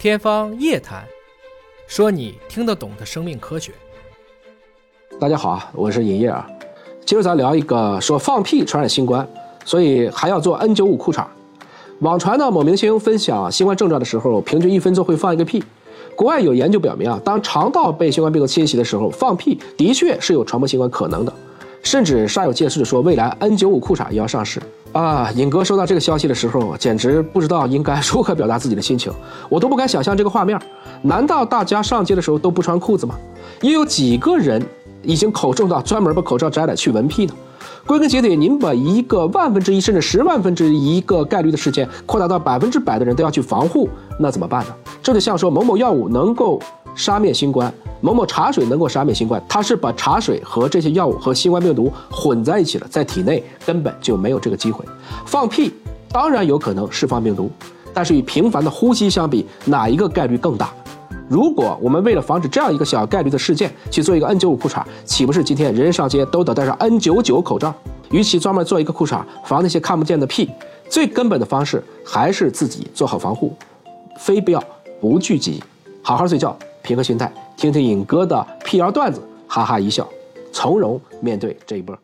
天方夜谭，说你听得懂的生命科学。大家好啊，我是尹烨啊。今儿咱聊一个说放屁传染新冠，所以还要做 N95 裤衩。网传呢，某明星分享新冠症状的时候，平均一分钟会放一个屁。国外有研究表明啊，当肠道被新冠病毒侵袭的时候，放屁的确是有传播新冠可能的。甚至煞有介事的说，未来 N95 裤衩也要上市啊！尹哥收到这个消息的时候，简直不知道应该如何表达自己的心情，我都不敢想象这个画面。难道大家上街的时候都不穿裤子吗？又有几个人已经口重到专门把口罩摘了去闻屁呢？归根结底，您把一个万分之一甚至十万分之一个概率的事件扩大到百分之百的人都要去防护，那怎么办呢？这就像说某某药物能够杀灭新冠。某某茶水能够杀灭新冠，它是把茶水和这些药物和新冠病毒混在一起了，在体内根本就没有这个机会。放屁当然有可能释放病毒，但是与频繁的呼吸相比，哪一个概率更大？如果我们为了防止这样一个小概率的事件去做一个 N95 裤衩，岂不是今天人人上街都得戴上 N99 口罩？与其专门做一个裤衩防那些看不见的屁，最根本的方式还是自己做好防护，非必要不聚集，好好睡觉。平和心态，听听尹哥的辟谣段子，哈哈一笑，从容面对这一波。